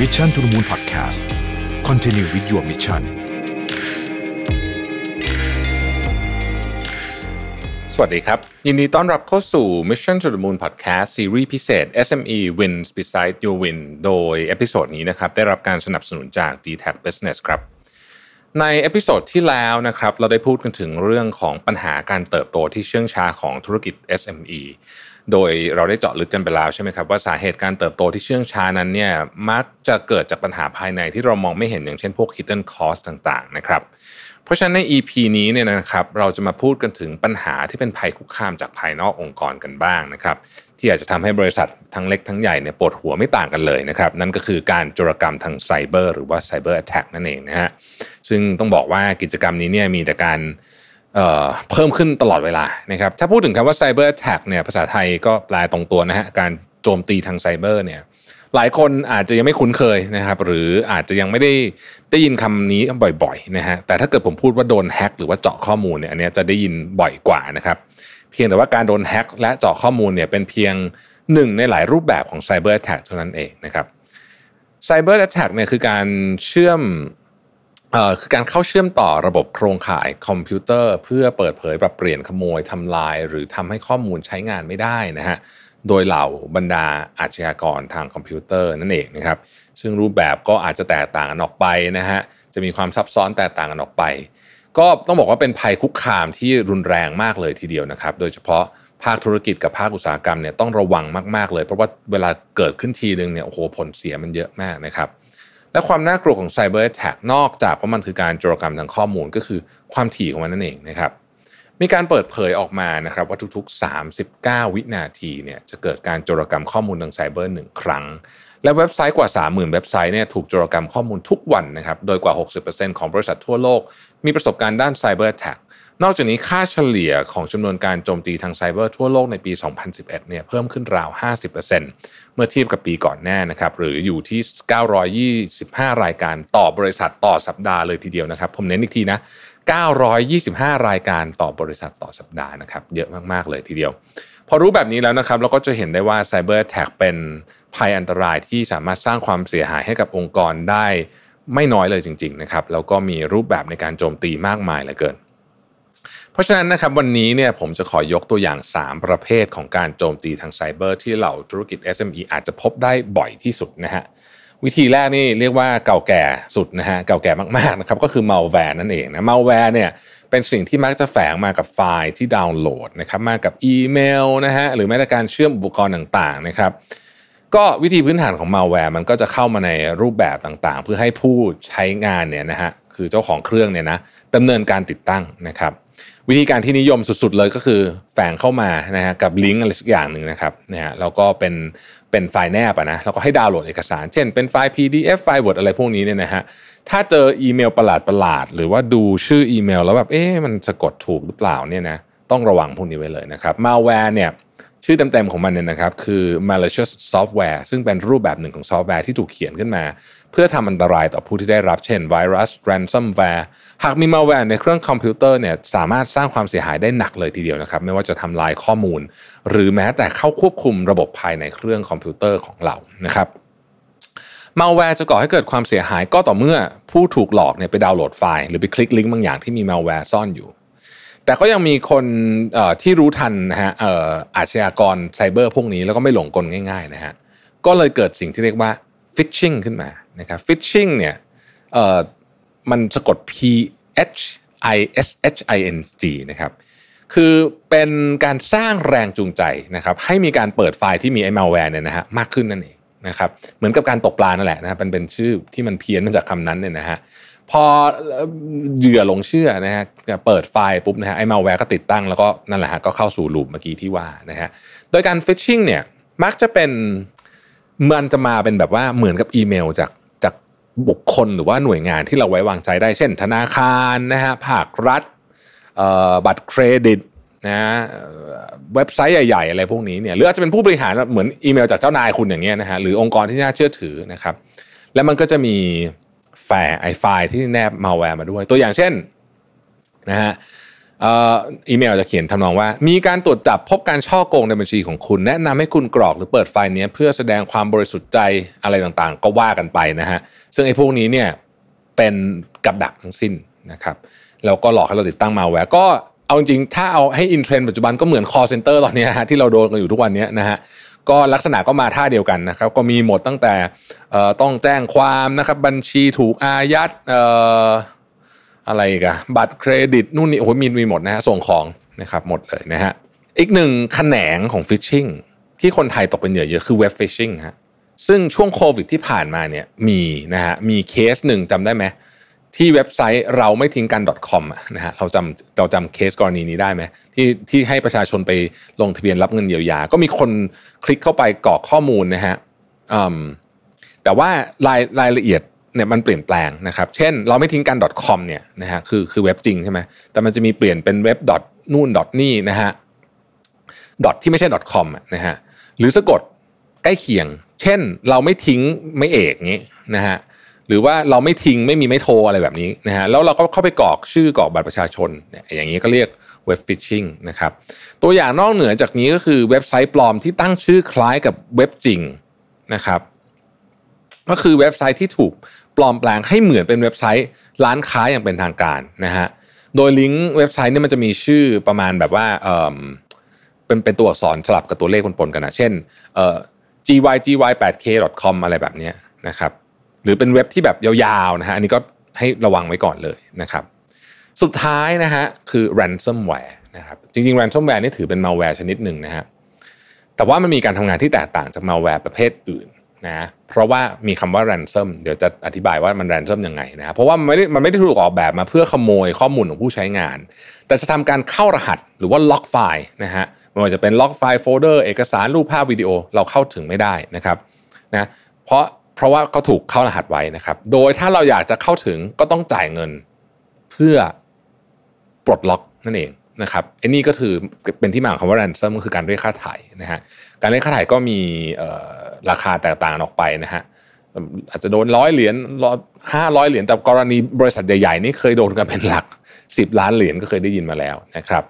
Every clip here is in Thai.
Mission to the Moon Podcast Continue with your mission สวัสดีครับ ยินดีต้อนรับเข้าสู่ Mission to the Moon Podcast ซีรีส์พิเศษ SME Wins Beside Your Win โดย episode นี้นะครับ ได้รับการสนับสนุนจาก d t a c Business ครับ ใน episode ที่แล้วนะครับ เราได้พูดกันถึงเรื่องของปัญหาการเติบโตที่เชื่องช้าของธุรกิจ SME โดยเราได้เจาะลึกกันไปแล้วใช่ไหมครับว่าสาเหตุการเติบโตที่เชื่องช้านั้นเนี่ยมักจะเกิดจากปัญหาภายในที่เรามองไม่เห็นอย่างเช่นพวก hidden cost ต่างๆนะครับเพราะฉะนั้นใน EP นี้เนี่ยนะครับเราจะมาพูดกันถึงปัญหาที่เป็นภัยคุกคามจากภายนอกองค์กรกันบ้างนะครับที่อาจจะทำให้บริษัททั้งเล็กทั้งใหญ่เนี่ยปวดหัวไม่ต่างกันเลยนะครับนั่นก็คือการโจรกรรมทางไซเบอร์หรือว่าไซเบอร์แอตแทกนั่นเองนะฮะซึ่งต้องบอกว่ากิจกรรมนี้เนี่ยมีแต่การ เพิ่มขึ้นตลอดเวลานะครับถ้าพูดถึงคำว่า cyber attack เนี่ยภาษาไทยก็แปลตรงตัวนะฮะการโจมตีทางไซเบอร์เนี่ยหลายคนอาจจะยังไม่คุ้นเคยนะครับ หรืออาจจะยังไม่ได้ได้ยินคำนี้บ่อยๆนะฮะแต่ถ้าเกิดผมพูดว่าโดนแฮ็กหรือว่าเจาะข้อมูลเนี่ยอันนี้จะได้ยินบ่อยกว่านะครับ เพียงแต่ว่าการโดนแฮ็กและเจาะข้อมูลเนี่ยเป็นเพียงหนึ่งในหลายรูปแบบของ cyber attack เท่านั้นเองนะครับ cyber attack เนี่ยคือการเชื่อม คือการเข้าเชื่อมต่อระบบโครงข่ายคอมพิวเตอร์ เพื่อเปิดเผยปรับเปลี่ยนขโมยทำลาย หรือทำให้ข้อมูลใช้งานไม่ได้นะฮะโดยเหล่าบรรดาอาชญากรทางคอมพิวเตอร์นั่นเองนะครับซึ่งรูปแบบก็อาจจะแตกต่างกันออกไปนะฮะจะมีความซับซ้อนแตกต่างกันออกไป ก็ต้องบอกว่าเป็นภัยคุกคามที่รุนแรงมากเลยทีเดียวนะครับ โดยเฉพาะภาคธุรกิจกับภาคอุตสาหกรรมเนี่ยต้องระวังมากๆเลย เพราะว่าเวลาเกิดขึ้นทีนึงเนี่ยโอ้โหผลเสียมันเยอะมากนะครับ และความน่ากลัวของ cyber attack นอกจากว่ามันคือการโจรกรรมทางข้อมูลก็คือความถี่ของมันนั่นเองนะครับมีการเปิดเผยออกมานะครับว่าทุกๆ 39 วินาทีเนี่ยจะเกิดการโจรกรรมข้อมูลทางไซเบอร์หนึ่งครั้ง และเว็บไซต์กว่า 30,000 เว็บไซต์เนี่ยถูกโจรกรรมข้อมูลทุกวันนะครับโดยกว่า 60%ของบริษัททั่วโลก มีประสบการณ์ด้าน cyber attack นอกจากนี้ค่าเฉลี่ยของจำนวนการโจมตีทางไซเบอร์ทั่วโลกในปี 2011 เนี่ยเพิ่มขึ้นราว 50%เมื่อเทียบกับปีก่อนเนี่ยนะครับหรืออยู่ที่ 925 รายการต่อบริษัทต่อสัปดาห์เลยทีเดียวนะครับ ผมเน้นอีกทีนะ 925 รายการต่อบริษัทต่อสัปดาห์นะครับเยอะมากๆเลยทีเดียว พอรู้แบบนี้แล้วนะครับเราก็จะเห็นได้ว่า cyber attack เป็นภัยอันตรายที่สามารถสร้างความเสียหายให้กับองค์กรได้ไม่น้อยเลยจริงๆนะครับแล้วก็มีรูปแบบในการโจมตีมากมายเหลือเกิน เพราะฉะนั้นนะครับวันนี้เนี่ยผมจะขอยกตัวอย่าง 3 ประเภทของการโจมตีทางไซเบอร์ที่เหล่าธุรกิจ SME อาจจะพบได้บ่อยที่สุดนะฮะวิธีแรกนี่เรียกว่าเก่าแก่สุดนะฮะเก่าแก่มากๆนะครับก็คือ malware นั่นเองนะ malware เนี่ยเป็นสิ่งที่มักจะแฝงมากับไฟล์ที่ดาวน์โหลดนะครับมากับอีเมลนะฮะหรือแม้แต่การเชื่อมอุปกรณ์ต่างๆนะครับก็วิธีพื้นฐานของ malware มันก็จะเข้ามาในรูปแบบต่างๆ เพื่อให้ผู้ใช้งานเนี่ยนะฮะคือเจ้าของเครื่องเนี่ยนะดำเนินการติดตั้งนะครับ วิธีการที่นิยมสุดๆเลยก็คือแฝงเข้ามานะฮะกับลิงก์อะไรสักอย่างหนึ่งนะครับนะฮะแล้วก็เป็นเป็นไฟล์แนบนะแล้วก็ให้ดาวน์โหลดเอกสาร เช่นเป็นไฟล์ PDF ไฟล์ Word อะไรพวกนี้เนี่ยนะฮะถ้าเจออีเมลประหลาดประหลาดหรือว่าดูชื่ออีเมล แล้วแบบเอ๊ะมันสะกดถูกหรือเปล่าเนี่ยนะต้องระวังพวกนี้ไว้เลยนะครับมาแวร์เนี่ย ชื่อเต็มๆของมันเนี่ยนะครับคือ malicious software ซึ่งเป็นรูปแบบหนึ่งของซอฟต์แวร์ที่ถูกเขียนขึ้นมา เพื่อทำอันตรายต่อผู้ที่ได้รับเช่นไวรัส ransomware หากมี malware ในเครื่องคอมพิวเตอร์เนี่ยสามารถสร้างความเสียหายได้หนักเลยทีเดียวนะครับ ไม่ว่าจะทำลายข้อมูล หรือแม้แต่เข้าควบคุมระบบภายในเครื่องคอมพิวเตอร์ของเรานะครับมาแวร์จะก่อให้เกิดความเสียหายก็ต่อเมื่อผู้ถูกหลอกเนี่ยไปดาวน์โหลดไฟล์หรือไปคลิกลิงก์บางอย่างที่มีมาแวร์ซ่อนอยู่ แต่ก็ยังมีคนที่รู้ทันนะฮะอาชญากรไซเบอร์พวกนี้แล้วก็ไม่หลงกลง่ายๆนะฮะก็เลยเกิดสิ่งที่เรียกว่า phishing ขึ้นมานะครับ phishing เนี่ยมันสะกด P H I S H I N G นะครับคือเป็นการสร้างแรงจูงใจนะครับให้มีการเปิดไฟล์ที่มีไอ้มาแวร์เนี่ยนะฮะมากขึ้นนั่นเองนะครับเหมือนกับการตกปลานั่นแหละนะครับเป็นเป็นชื่อที่มันเพี้ยนมาจากคำนั้นเนี่ยนะฮะ พอเหยื่อหลงเชื่อนะฮะเปิดไฟล์ปุ๊บนะฮะไอ้มาแวร์ก็ติดตั้งแล้วก็นั่นแหละฮะก็เข้าสู่ loop เมื่อกี้ที่ว่านะฮะโดยการ phishing เนี่ยมักจะเป็นมันจะมาเป็นแบบว่าเหมือนกับอีเมลจากจากบุคคลหรือว่าหน่วยงานที่เราไว้วางใจได้เช่น ธนาคารนะฮะภาครัฐบัตรเครดิตนะเว็บไซต์ใหญ่ๆอะไรพวกนี้เนี่ยหรืออาจจะเป็นผู้บริหารเหมือนอีเมลจากเจ้านายคุณอย่างเงี้ยนะฮะหรือองค์กรที่น่าเชื่อถือนะครับ แล้วมันก็จะมี แฝงไอ้ไฟล์ที่แนบมาแวร์มาด้วย ตัวอย่างเช่นนะฮะอีเมลจะเขียนทำนองว่า มีการตรวจจับพบการฉ้อโกงในบัญชีของคุณ แนะนำให้คุณกรอกหรือเปิดไฟล์นี้เพื่อแสดงความบริสุทธิ์ใจอะไรต่างๆ ก็ว่ากันไปนะฮะซึ่งไอ้พวกนี้เนี่ยเป็นกับดักทั้งสิ้นนะครับแล้วก็หลอกให้เราติดตั้งมัลแวร์ก็เอาจริงถ้าเอาให้อินเทรนด์ปัจจุบันก็เหมือน call center ตอนนี้ฮะที่เราโดนกันอยู่ทุกวันนี้นะฮะ ก็ลักษณะก็มาท่าเดียวกันนะครับ ก็มีหมดตั้งแต่ต้องแจ้งความนะครับ บัญชีถูกอายัดอะไรกันบัตรเครดิตนู่นนี่โอ้โหมีมีหมดนะฮะส่งของนะครับหมดเลยนะฮะอีกหนึ่งแขนงของ phishingที่คนไทยตกเป็นเหยื่อเยอะคือเว็บ phishing ฮะซึ่งช่วงโควิดที่ผ่านมาเนี่ยมีนะฮะมีเคสหนึ่งจำได้ไหม ที่เว็บไซต์เราไม่ทิ้งกัน .com นะฮะเราจำเราจำเคสกรณีนี้ได้ไหมที่ที่ให้ประชาชนไปลงทะเบียนรับเงินเยียวยา ก็มีคนคลิกเข้าไปกรอกข้อมูลนะฮะแต่ว่ารายรายละเอียดเนี่ยมันเปลี่ยนแปลงนะครับ เช่น เราไม่ทิ้งกัน .com เนี่ยนะฮะคือคือเว็บจริงใช่ไหมแต่มันจะมีเปลี่ยนเป็นเว็บนู่นนี่นะฮะดอทที่ไม่ใช่ .com นะฮะหรือสะกดใกล้เคียง เช่น เราไม่ทิ้งไม่เอกงี้นะฮะ หรือว่าเราไม่ทิ้งไม่มีไม่โทรอะไรแบบนี้นะฮะแล้วเราก็เข้าไปกรอกชื่อกรอกบัตรประชาชนอย่างนี้ก็เรียกเว็บฟิชชิงนะครับตัวอย่างนอกเหนือจากนี้ก็คือเว็บไซต์ปลอมที่ตั้งชื่อคล้ายกับเว็บจริงนะครับ ก็คือเว็บไซต์ที่ถูกปลอมแปลงให้เหมือนเป็นเว็บไซต์ร้านค้าอย่างเป็นทางการนะฮะโดยลิงก์เว็บไซต์นี่มันจะมีชื่อประมาณแบบว่าเออเป็นเป็นตัวอักษรสลับกับตัวเลขปนๆกันนะเช่นเอ่อ gygy8k.com อะไรแบบนี้นะครับ หรือเป็นเว็บที่แบบยาวๆนะฮะอันนี้ก็ให้ระวังไว้ก่อนเลยนะครับสุดท้ายนะฮะคือ ransomware นะครับจริงๆ ransomware นี่ถือเป็น malware ชนิดหนึ่งนะฮะแต่ว่ามันมีการทำงานที่แตกต่างจาก malware ประเภทอื่นนะเพราะว่ามีคำว่า ransom เดี๋ยวจะอธิบายว่ามัน ransom ยังไงนะเพราะว่ามันไม่ได้มันไม่ได้ถูกออกแบบมาเพื่อขโมยข้อมูลของผู้ใช้งาน แต่จะทำการเข้ารหัสหรือว่าล็อกไฟล์นะฮะไม่ว่าจะเป็นล็อกไฟล์โฟลเดอร์เอกสารรูปภาพวิดีโอเราเข้าถึงไม่ได้นะครับนะเพราะ เพราะว่าเขาถูกเข้ารหัสไว้นะครับ โดยถ้าเราอยากจะเข้าถึงก็ต้องจ่ายเงิน เพื่อปลดล็อกนั่นเองนะครับไอ้นี่ก็คือเป็นที่มาของคำว่า ransom ก็คือการเรียกค่าถ่ายนะฮะการเรียกค่าไถ่ก็มีราคาแตกต่างออกไปนะฮะอาจจะโดนร้อยเหรียญห้าร้อยเหรียญแต่กรณีบริษัทใหญ่ๆนี่เคยโดนกันเป็นหลักสิบล้านเหรียญก็เคยได้ยินมาแล้วนะครับ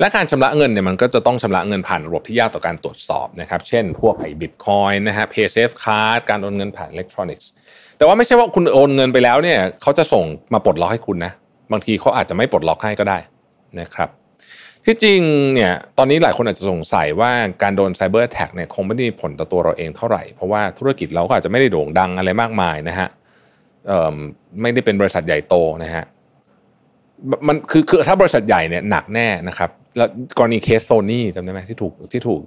และการชำระเงินเนี่ยมันก็จะต้องชำระเงินผ่านระบบที่ยากต่อการตรวจสอบนะครับ เช่น พวกไอ้บิตคอยน์นะฮะ Paysafecard การโอนเงินผ่านอิเล็กทรอนิกส์แต่ว่าไม่ใช่ว่าคุณโอนเงินไปแล้วเนี่ยเขาจะส่งมาปลดล็อกให้คุณนะบางทีเขาอาจจะไม่ปลดล็อกให้ก็ได้นะครับที่จริงเนี่ยตอนนี้หลายคนอาจจะสงสัยว่าการโดน cyber attack เนี่ยคงไม่ได้มีผลต่อตัวเราเองเท่าไหร่ เพราะว่าธุรกิจเราก็อาจจะไม่ได้โด่งดังอะไรมากมายนะฮะไม่ได้เป็นบริษัทใหญ่โตนะฮะมันคือคือถ้าบริษัทใหญ่เนี่ยหนักแน่นะครับ แล้วกรณี case Sony จำได้ไหมที่ถูกที่ถูก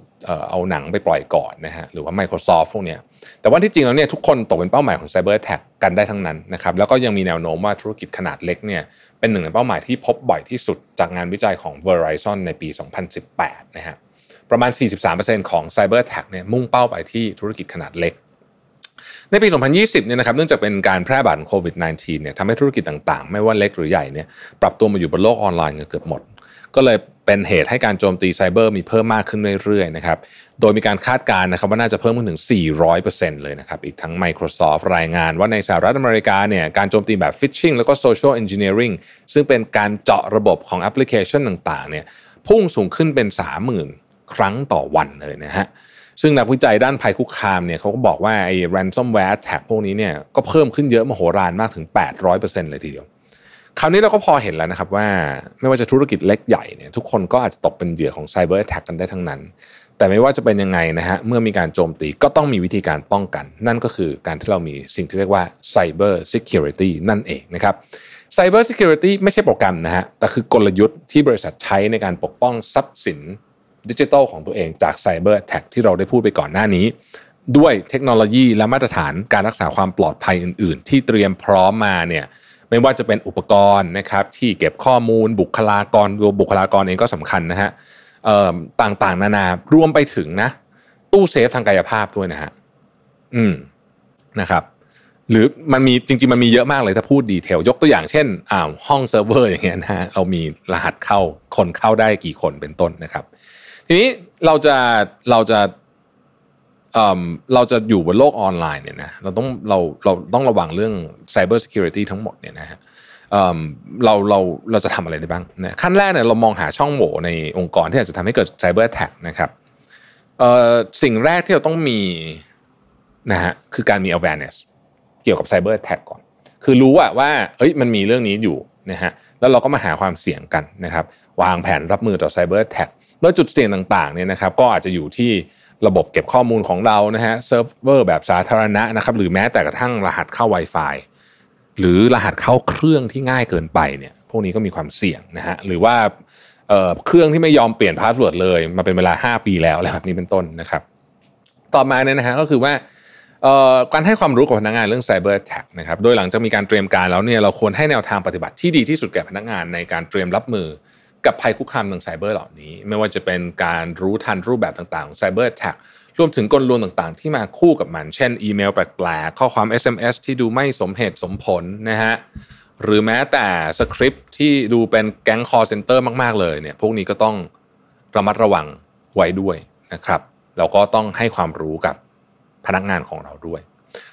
เอาหนังไปปล่อยก่อนนะฮะหรือว่า Microsoft พวกเนี้ยแต่ว่าที่จริงแล้วเนี่ยทุกคนตกเป็นเป้าหมายของ cyber attack กันได้ทั้งนั้นนะครับแล้วก็ยังมีแนวโน้มว่าธุรกิจขนาดเล็กเนี่ยเป็นหนึ่งในเป้าหมายที่พบบ่อยที่สุดจากงานวิจัยของ Verizon ในปี 2018 นะฮะประมาณ 43%ของ cyber attack เนี่ยมุ่งเป้าไปที่ธุรกิจขนาดเล็กในปี 2020 เนี่ยนะครับ เนื่องจากเป็นการแพร่ระบาดโควิด -19 เนี่ยทำให้ธุรกิจต่างๆ ไม่ว่าเล็กหรือใหญ่เนี่ย ปรับตัวมาอยู่บนโลกออนไลน์เกือบหมด ก็เลยเป็นเหตุให้การโจมตีไซเบอร์มีเพิ่มมากขึ้นเรื่อยๆนะครับโดยมีการคาดการณ์นะครับว่าน่าจะเพิ่มขึ้นถึง 400%เลยนะครับอีกทั้ง Microsoft รายงานว่าในสหรัฐอเมริกาเนี่ยการโจมตีแบบ phishing แล้วก็ social engineering ซึ่งเป็นการเจาะระบบของแอปพลิเคชันต่างๆเนี่ยพุ่งสูงขึ้นเป็น 30,000 ครั้งต่อวันเลยนะฮะซึ่งนักวิจัยด้านภัยคุกคามเนี่ยเขาก็บอกว่าไอ้ ransomware attack พวกนี้เนี่ยก็เพิ่มขึ้นเยอะมโหฬารมากถึง 800%เลยทีเดียว คราวนี้เราก็พอเห็นแล้วนะครับว่า ไม่ว่าจะธุรกิจเล็กใหญ่เนี่ยทุกคนก็อาจจะตกเป็นเหยื่อของไซเบอร์แท็กกันได้ทั้งนั้น แต่ไม่ว่าจะเป็นยังไงนะฮะเมื่อมีการโจมตีก็ต้องมีวิธีการป้องกัน นั่นก็คือการที่เรามีสิ่งที่เรียกว่าcyber security นั่นเองนะครับ cyber security ไม่ใช่โปรแกรมนะฮะแต่คือกลยุทธ์ที่บริษัทใช้ในการปกป้องทรัพย์สินดิจิทัลของตัวเองจาก cyber attack ที่เราได้พูดไปก่อนหน้านี้ ด้วยเทคโนโลยีและมาตรฐานการรักษาความปลอดภัยอื่น ๆ ที่เตรียมพร้อมมาเนี่ย ไม่ว่าจะเป็นอุปกรณ์นะครับที่เก็บข้อมูลบุคลากรรวมบุคลากรเองก็สำคัญนะฮะต่างๆ นานารวมไปถึงนะ ตู้เซฟทางกายภาพด้วยนะฮะอืมนะครับ หรือมันมีจริง ๆ มันมีเยอะมากเลยถ้าพูด detail ยกตัวอย่างเช่นอ่าห้องเซิร์ฟเวอร์อย่างเงี้ยนะฮะเรามีรหัสเข้าคนเข้าได้กี่คนเป็นต้นนะครับ ทีนี้เราจะเราจะ เราจะอยู่บนโลกออนไลน์เนี่ยนะเราต้องเราเราต้องระวังเรื่อง Cyber Security ทั้งหมดเนี่ยนะฮะเราเราเราจะทำอะไรได้บ้างนะขั้นแรกเนี่ยเรามองหาช่องโหว่ในองค์กรที่อาจจะทำให้เกิด cyber attack นะครับสิ่งแรกที่เราต้องมีนะฮะคือการมี awareness เกี่ยวกับ cyber attack ก่อน คือรู้ว่าว่าเอ้ยมันมีเรื่องนี้อยู่นะฮะแล้วเราก็มาหาความเสี่ยงกันนะครับ วางแผนรับมือต่อ cyber attack โดยจุดเสี่ยงต่างๆเนี่ยนะครับ ก็อาจจะอยู่ที่ ระบบเก็บข้อมูลของเรานะฮะเซิร์ฟเวอร์แบบสาธารณะนะครับหรือแม้แต่กระทั่งรหัสเข้า Wi-Fi หรือรหัสเข้าเครื่องที่ง่ายเกินไปเนี่ยพวกนี้ก็มีความเสี่ยงนะฮะหรือว่าเครื่องที่ไม่ยอมเปลี่ยน password เลยมาเป็นเวลา 5 ปีแล้วอะไรแบบนี้เป็นต้นนะครับ ต่อมาเนี่ยนะฮะก็คือว่าการให้ความรู้กับพนักงานเรื่อง cyber attack นะครับโดยหลังจากมีการเตรียมการแล้วเนี่ยเราควรให้แนวทางปฏิบัติที่ดีที่สุดแก่พนักงานในการเตรียมรับมือ กับภัยคุกคามทางไซเบอร์เหล่านี้ ไม่ว่าจะเป็นการรู้ทันรูปแบบต่างๆของ cyber attack รวมถึงกลลวงต่างๆ ที่มาคู่กับมัน เช่น อีเมลแปลกๆ ข้อความ SMS ที่ดูไม่สมเหตุสมผลนะฮะหรือแม้แต่สคริปต์ที่ดูเป็นแก๊ง call center มากๆเลยเนี่ยพวกนี้ก็ต้องระมัดระวังไว้ด้วยนะครับแล้วก็ต้องให้ความรู้กับพนักงานของเราด้วย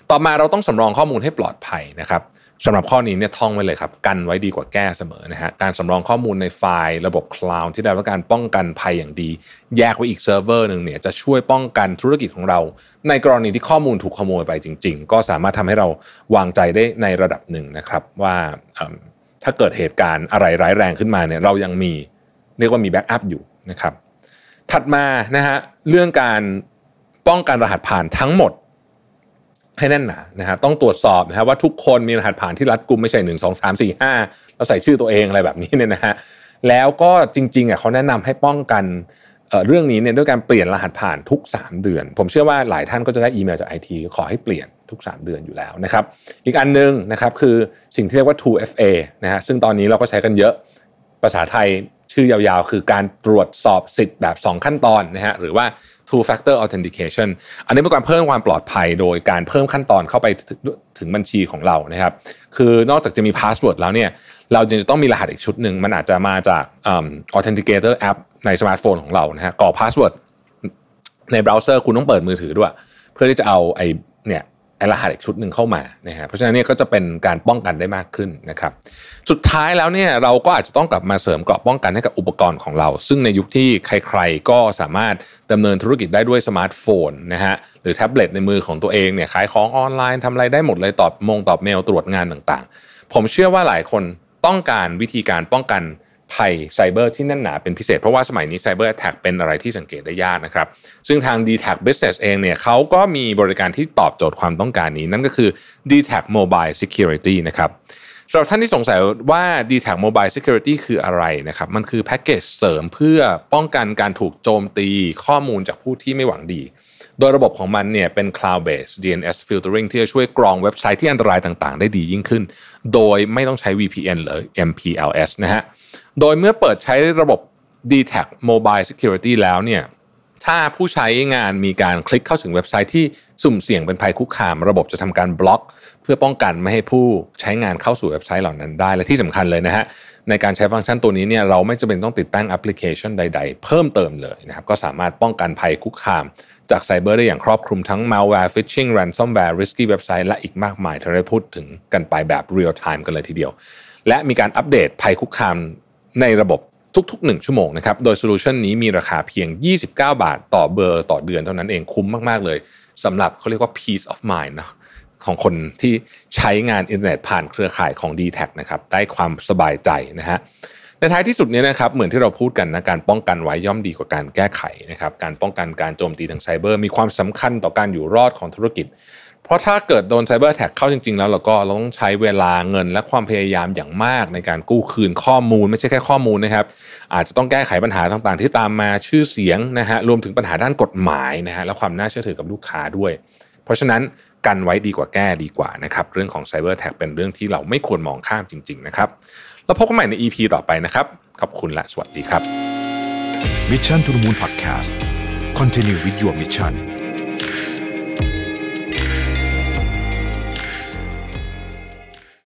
ต่อมาเราต้องสำรองข้อมูลให้ปลอดภัยนะครับ สำหรับข้อนี้เนี่ยท่องไว้เลยครับ กันไว้ดีกว่าแก้เสมอนะฮะการสำรองข้อมูลในไฟล์ระบบคลาวด์ที่ได้รับการป้องกันภัยอย่างดี แยกไว้อีกเซิร์ฟเวอร์หนึ่งเนี่ยจะช่วยป้องกันธุรกิจของเรา ในกรณีที่ข้อมูลถูกขโมยไปจริง ๆ ก็สามารถทำให้เราวางใจได้ในระดับหนึ่งนะครับ ว่าถ้าเกิดเหตุการณ์อะไรร้ายแรงขึ้นมาเนี่ยเรายังมีเรียกว่ามีแบ็กอัพอยู่นะครับถัดมานะฮะเรื่องการป้องกันรหัสผ่านทั้งหมด ให้แน่นหนานะฮะต้องตรวจสอบนะฮะว่าทุกคนมีรหัสผ่านที่รัดกุมไม่ใช่หนึ่งสองสามสี่ห้าเราใส่ชื่อตัวเองอะไรแบบนี้เนี่ยนะฮะแล้วก็จริงๆอะเขาแนะนำให้ป้องกันเรื่องนี้เนี่ยด้วยการเปลี่ยนรหัสผ่านทุก 3 เดือน ผมเชื่อว่าหลายท่านก็จะได้อีเมลจากไอทีขอให้เปลี่ยนทุก 3 เดือนอยู่แล้วนะครับ อีกอันนึงนะครับคือสิ่งที่เรียกว่า 2FA นะฮะซึ่งตอนนี้เราก็ใช้กันเยอะ ภาษาไทยชื่อยาวๆ คือการตรวจสอบสิทธิ์แบบ 2 ขั้นตอนนะฮะหรือว่า two factor authentication อันนี้เป็นการเพิ่มความปลอดภัยโดยการเพิ่มขั้นตอนเข้าไปถึงบัญชีของเรานะครับ คือนอกจากจะมี password แล้วเนี่ย เราจะต้องมีรหัสอีกชุดหนึ่ง มันอาจจะมาจาก authenticator app ในสมาร์ทโฟนของเรานะฮะกรอก password ในเบราว์เซอร์คุณต้องเปิดมือถือด้วย เพื่อที่จะเอาไอ้เนี่ย รหัสอีกชุดหนึ่งเข้ามานะฮะเพราะฉะนั้นเนี่ยก็จะเป็นการป้องกันได้มากขึ้นนะครับ สุดท้ายแล้วเนี่ยเราก็อาจจะต้องกลับมาเสริมเกราะป้องกันให้กับอุปกรณ์ของเรา ซึ่งในยุคที่ใครๆ ก็สามารถดำเนินธุรกิจได้ด้วยสมาร์ทโฟนนะฮะหรือแท็บเล็ตในมือของตัวเองเนี่ยขายของออนไลน์ทำอะไรได้หมดเลยตอบเมงตอบเมลตรวจงานต่างๆ ผมเชื่อว่าหลายคนต้องการวิธีการป้องกัน ภัยไซเบอร์ที่แน่นหนาเป็นพิเศษ เพราะว่าสมัยนี้ไซเบอร์แท็กเป็นอะไรที่สังเกตได้ยากนะครับ ซึ่งทาง d t แท Business เองเนี่ยเขาก็มีบริการที่ตอบโจทย์ความต้องการนี้ นั่นก็คือ d t แท Mobile Security นะครับสำหรับท่านที่สงสัยว่า d t แท Mobile Security คืออะไรนะครับ มันคือแพ็กเกจเสริมเพื่อป้องกันการถูกโจมตีข้อมูลจากผู้ที่ไม่หวังดี โดยระบบของมันเนี่ยเป็น cloud based DNS filtering ที่จะช่วยกรองเว็บไซต์ที่อันตรายต่างๆ ได้ดียิ่งขึ้น โดยไม่ต้องใช้ VPN หรือ MPLS นะฮะ โดยเมื่อเปิดใช้ระบบ d t a c Mobile Security แล้วเนี่ย ถ้าผู้ใช้งานมีการคลิกเข้าถึงเว็บไซต์ที่สุ่มเสี่ยงเป็นภัยคุกคาม ระบบจะทำการบล็อก เพื่อป้องกันไม่ให้ผู้ใช้งานเข้าสู่เว็บไซต์เหล่านั้นได้ และที่สำคัญเลยนะฮะในการใช้ฟังก์ชันตัวนี้เนี่ยเราไม่จำเป็นต้องติดตั้งแอปพลิเคชันใด ๆ เพิ่มเติมเลยนะครับก็สามารถป้องกันภัยคุกคาม จากไซเบอร์ได้อย่างครอบคลุมทั้ง malware phishing ransomware risky เว็บไซต์และอีกมากมายที่ได้พูดถึงกันไปแบบ real time กันเลยทีเดียว และมีการอัปเดตภัยคุกคามในระบบ ทุกๆ 1 ชั่วโมงนะครับ โดยโซลูชันนี้มีราคาเพียง 29 บาท ต่อเบอร์ต่อเดือนเท่านั้นเองคุ้มมาก ๆ เลยสำหรับเขาเรียกว่า peace of mind นะของคนที่ใช้งานอินเทอร์เน็ตผ่านเครือข่ายของ d t แทนะครับได้ความสบายใจนะฮะในท้ายที่สุดนี้นะครับเหมือนที่เราพูดกันนะการป้องกันไว้ย่อมดีกว่าการแก้ไขนะครับการป้องกันการโจมตีทางไซเบอร์ มีความสำคัญต่อการอยู่รอดของธุรกิจ เพราะถ้าเกิดโดน cyber attack เข้าจริง ๆ แล้วเราก็เราต้องใช้เวลาเงินและความพยายามอย่างมากในการกู้คืนข้อมูล ไม่ใช่แค่ข้อมูลนะครับ อาจจะต้องแก้ไขปัญหาต่างๆ ที่ตามมาชื่อเสียงนะฮะรวมถึงปัญหาด้านกฎหมายนะฮะและความน่าเชื่อถือกับลูกค้าด้วย เพราะฉะนั้นกันไว้ดีกว่าแก้ดีกว่านะครับเรื่องของ cyber attack เป็นเรื่องที่เราไม่ควรมองข้ามจริง ๆ นะครับ แล้วพบกันใหม่ใน EP ต่อไปนะครับขอบคุณและสวัสดีครับ Mission to the Moon Podcast Continue with your mission